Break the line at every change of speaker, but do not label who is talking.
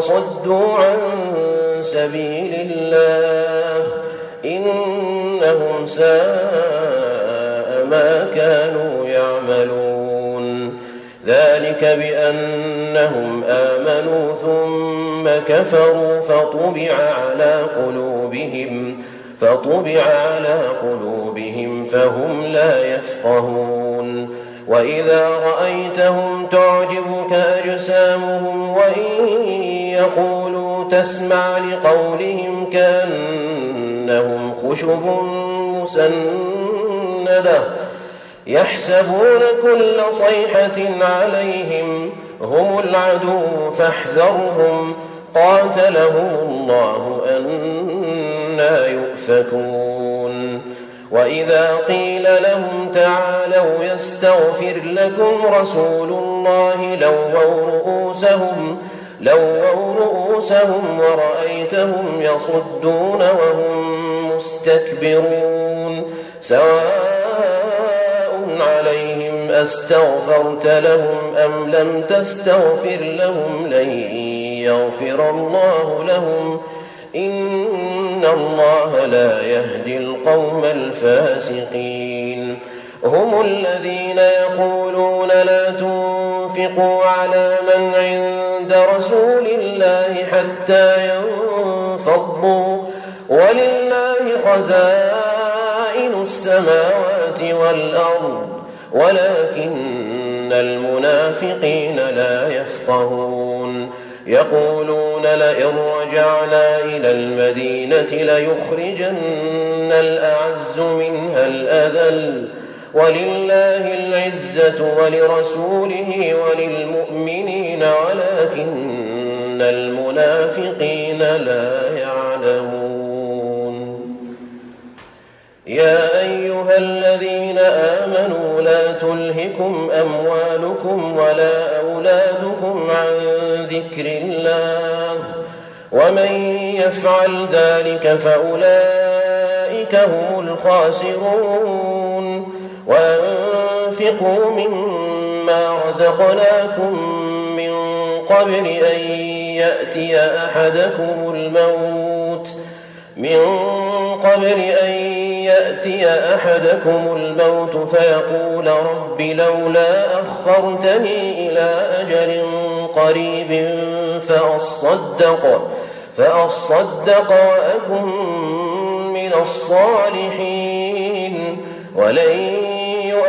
وصدوا عن سبيل الله إنهم ساء ما كانوا يعملون ذلك بأنهم آمنوا ثم كفروا فطبع على قلوبهم فطبع على قلوبهم فهم لا يفقهون وإذا رأيتهم تعجبك أجسامهم وإن يقولوا تسمع لقولهم كأنهم خشب مسندة يحسبون كل صيحة عليهم هم العدو فاحذرهم قاتلهم الله أنا يؤفكون وإذا قيل لهم تعالوا يستغفر لكم رسول الله لووا رؤوسهم لووا رؤوسهم ورأيتهم يصدون وهم مستكبرون سواء عليهم أستغفرت لهم أم لم تستغفر لهم لن يغفر الله لهم إن الله لا يهدي القوم الفاسقين هم الذين يقولون لا تؤمنون تنفقوا على من عند رسول الله حتى ينفضوا ولله خزائن السماوات والأرض ولكن المنافقين لا يفقهون يقولون لئن رجعنا إلى المدينة ليخرجن الأعز منها الأذل ولله العزة ولرسوله وللمؤمنين ولكن المنافقين لا يعلمون يا أيها الذين آمنوا لا تلهكم أموالكم ولا أولادكم عن ذكر الله ومن يفعل ذلك فأولئك هم الخاسرون وأنفقوا مما رزقناكم من قبل أن يأتي أحدكم الموت من قبل أن يأتي أحدكم الموت فيقول رب لولا أخرتني إلى أجل قريب فأصدق فأصدق وأكن من الصالحين ولن